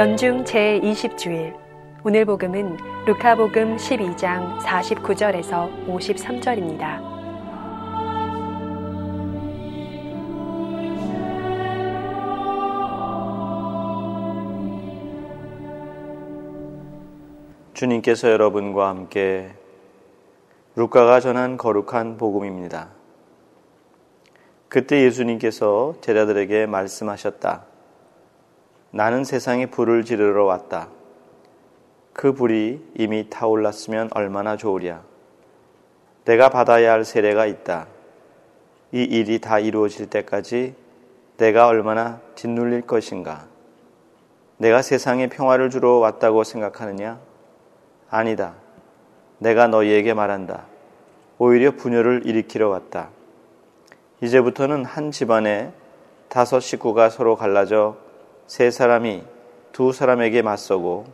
연중 제20주일 오늘 복음은 루카복음 12장 49절에서 53절입니다. 주님께서 여러분과 함께 루카가 전한 거룩한 복음입니다. 그때 예수님께서 제자들에게 말씀하셨다. 나는 세상에 불을 지르러 왔다. 그 불이 이미 타올랐으면 얼마나 좋으랴. 내가 받아야 할 세례가 있다. 이 일이 다 이루어질 때까지 내가 얼마나 짓눌릴 것인가. 내가 세상에 평화를 주러 왔다고 생각하느냐? 아니다. 내가 너희에게 말한다. 오히려 분열을 일으키러 왔다. 이제부터는 한 집안에 다섯 식구가 서로 갈라져 세 사람이 두 사람에게 맞서고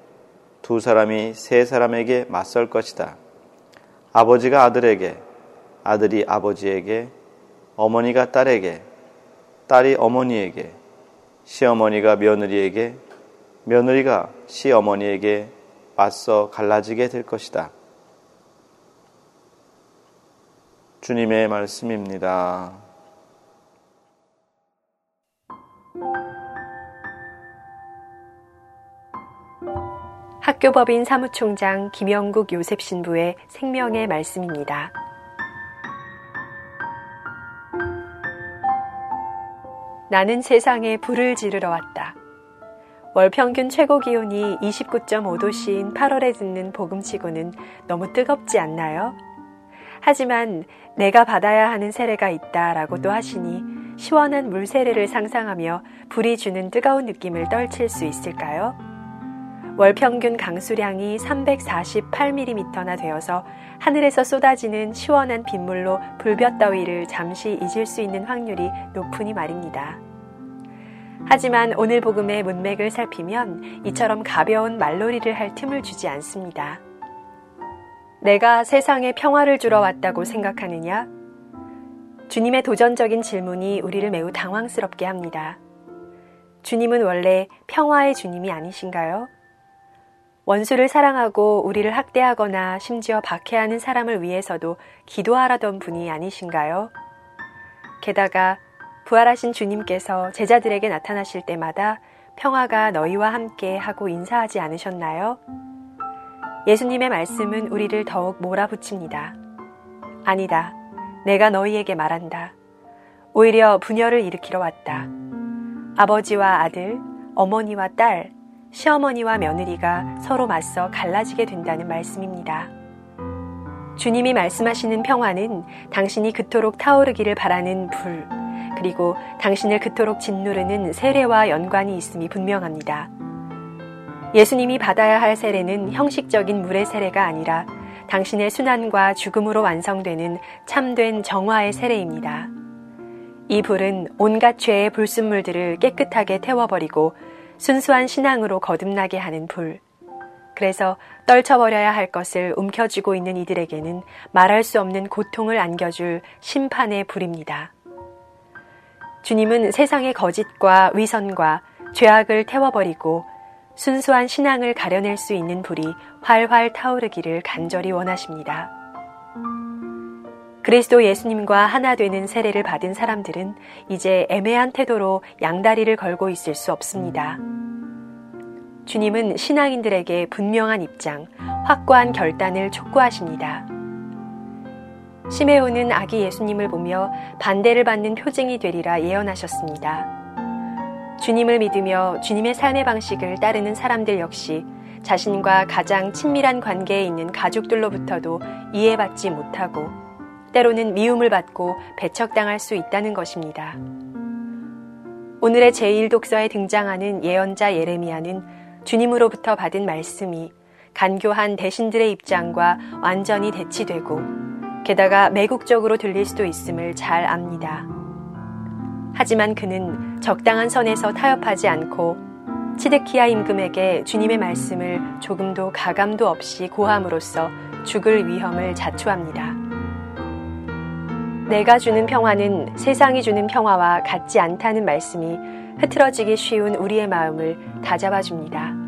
두 사람이 세 사람에게 맞설 것이다. 아버지가 아들에게, 아들이 아버지에게, 어머니가 딸에게, 딸이 어머니에게, 시어머니가 며느리에게, 며느리가 시어머니에게 맞서 갈라지게 될 것이다. 주님의 말씀입니다. 학교법인 사무총장 김영국 요셉 신부의 생명의 말씀입니다. 나는 세상에 불을 지르러 왔다. 월 평균 최고 기온이 29.5도씨인 8월에 듣는 복음치고는 너무 뜨겁지 않나요? 하지만 내가 받아야 하는 세례가 있다라고도 하시니 시원한 물 세례를 상상하며 불이 주는 뜨거운 느낌을 떨칠 수 있을까요? 월 평균 강수량이 348mm나 되어서 하늘에서 쏟아지는 시원한 빗물로 불볕 더위를 잠시 잊을 수 있는 확률이 높으니 말입니다. 하지만 오늘 복음의 문맥을 살피면 이처럼 가벼운 말놀이를 할 틈을 주지 않습니다. 내가 세상에 평화를 주러 왔다고 생각하느냐? 주님의 도전적인 질문이 우리를 매우 당황스럽게 합니다. 주님은 원래 평화의 주님이 아니신가요? 원수를 사랑하고 우리를 학대하거나 심지어 박해하는 사람을 위해서도 기도하라던 분이 아니신가요? 게다가 부활하신 주님께서 제자들에게 나타나실 때마다 평화가 너희와 함께 하고 인사하지 않으셨나요? 예수님의 말씀은 우리를 더욱 몰아붙입니다. 아니다. 내가 너희에게 말한다. 오히려 분열을 일으키러 왔다. 아버지와 아들, 어머니와 딸, 시어머니와 며느리가 서로 맞서 갈라지게 된다는 말씀입니다. 주님이 말씀하시는 평화는 당신이 그토록 타오르기를 바라는 불, 그리고 당신을 그토록 짓누르는 세례와 연관이 있음이 분명합니다. 예수님이 받아야 할 세례는 형식적인 물의 세례가 아니라 당신의 순환과 죽음으로 완성되는 참된 정화의 세례입니다. 이 불은 온갖 죄의 불순물들을 깨끗하게 태워버리고 순수한 신앙으로 거듭나게 하는 불. 그래서 떨쳐버려야 할 것을 움켜쥐고 있는 이들에게는 말할 수 없는 고통을 안겨줄 심판의 불입니다. 주님은 세상의 거짓과 위선과 죄악을 태워버리고 순수한 신앙을 가려낼 수 있는 불이 활활 타오르기를 간절히 원하십니다. 그리스도 예수님과 하나 되는 세례를 받은 사람들은 이제 애매한 태도로 양다리를 걸고 있을 수 없습니다. 주님은 신앙인들에게 분명한 입장, 확고한 결단을 촉구하십니다. 시메오는 아기 예수님을 보며 반대를 받는 표징이 되리라 예언하셨습니다. 주님을 믿으며 주님의 삶의 방식을 따르는 사람들 역시 자신과 가장 친밀한 관계에 있는 가족들로부터도 이해받지 못하고 때로는 미움을 받고 배척당할 수 있다는 것입니다. 오늘의 제1독서에 등장하는 예언자 예레미야는 주님으로부터 받은 말씀이 간교한 대신들의 입장과 완전히 대치되고 게다가 매국적으로 들릴 수도 있음을 잘 압니다. 하지만 그는 적당한 선에서 타협하지 않고 치드키아 임금에게 주님의 말씀을 조금도 가감도 없이 고함으로써 죽을 위험을 자초합니다. 내가 주는 평화는 세상이 주는 평화와 같지 않다는 말씀이 흐트러지기 쉬운 우리의 마음을 다잡아 줍니다.